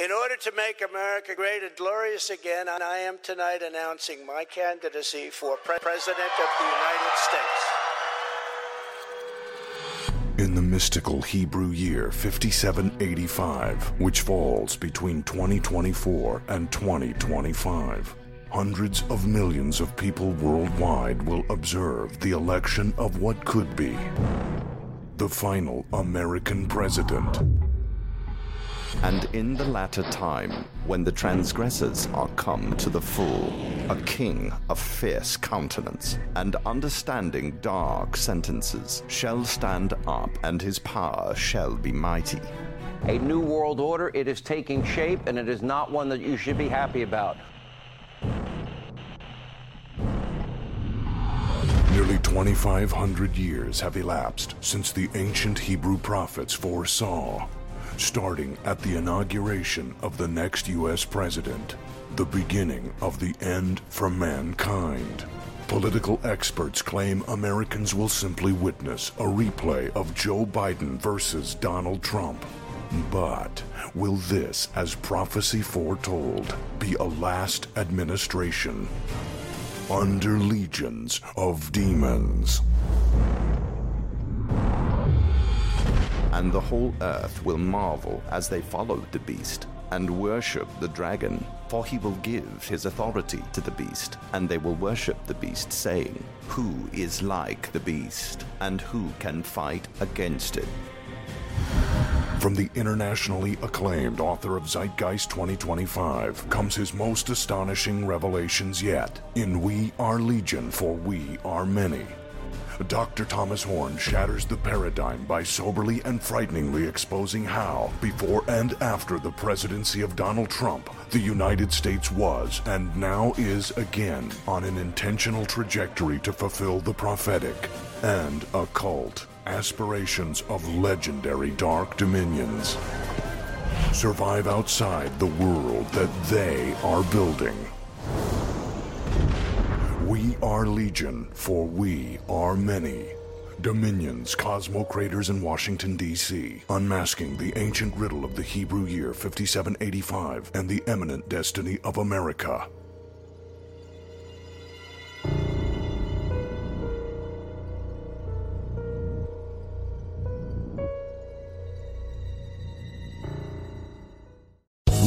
In order to make America great and glorious again, I am tonight announcing my candidacy for pre- President of the United States. In the mystical Hebrew year 5785, which falls between 2024 and 2025, hundreds of millions of people worldwide will observe the election of what could be the final American president. And in the latter time, when the transgressors are come to the full, a king of fierce countenance and understanding dark sentences shall stand up, and his power shall be mighty. A new world order, it is taking shape, and it is not one that you should be happy about. Nearly 2,500 years have elapsed since the ancient Hebrew prophets foresaw, starting at the inauguration of the next U.S. president, the beginning of the end for mankind. Political experts claim Americans will simply witness a replay of Joe Biden versus Donald Trump. But will this, as prophecy foretold, be a last administration? under legions of demons. And the whole earth will marvel as they follow the beast and worship the dragon, for he will give his authority to the beast, and they will worship the beast, saying, Who is like the beast, and who can fight against it? From the internationally acclaimed author of Zeitgeist 2025 comes his most astonishing revelations yet in We Are Legion, for We Are Many. Dr. Thomas Horn shatters the paradigm by soberly and frighteningly exposing how, before and after the presidency of Donald Trump, the United States was and now is again on an intentional trajectory to fulfill the prophetic and occult aspirations of legendary dark dominions. Survive outside the world that they are building. We are Legion, for we are many. Dominions, Kosmokrators in Washington, D.C., unmasking the ancient riddle of the Hebrew year 5785 and the eminent destiny of America.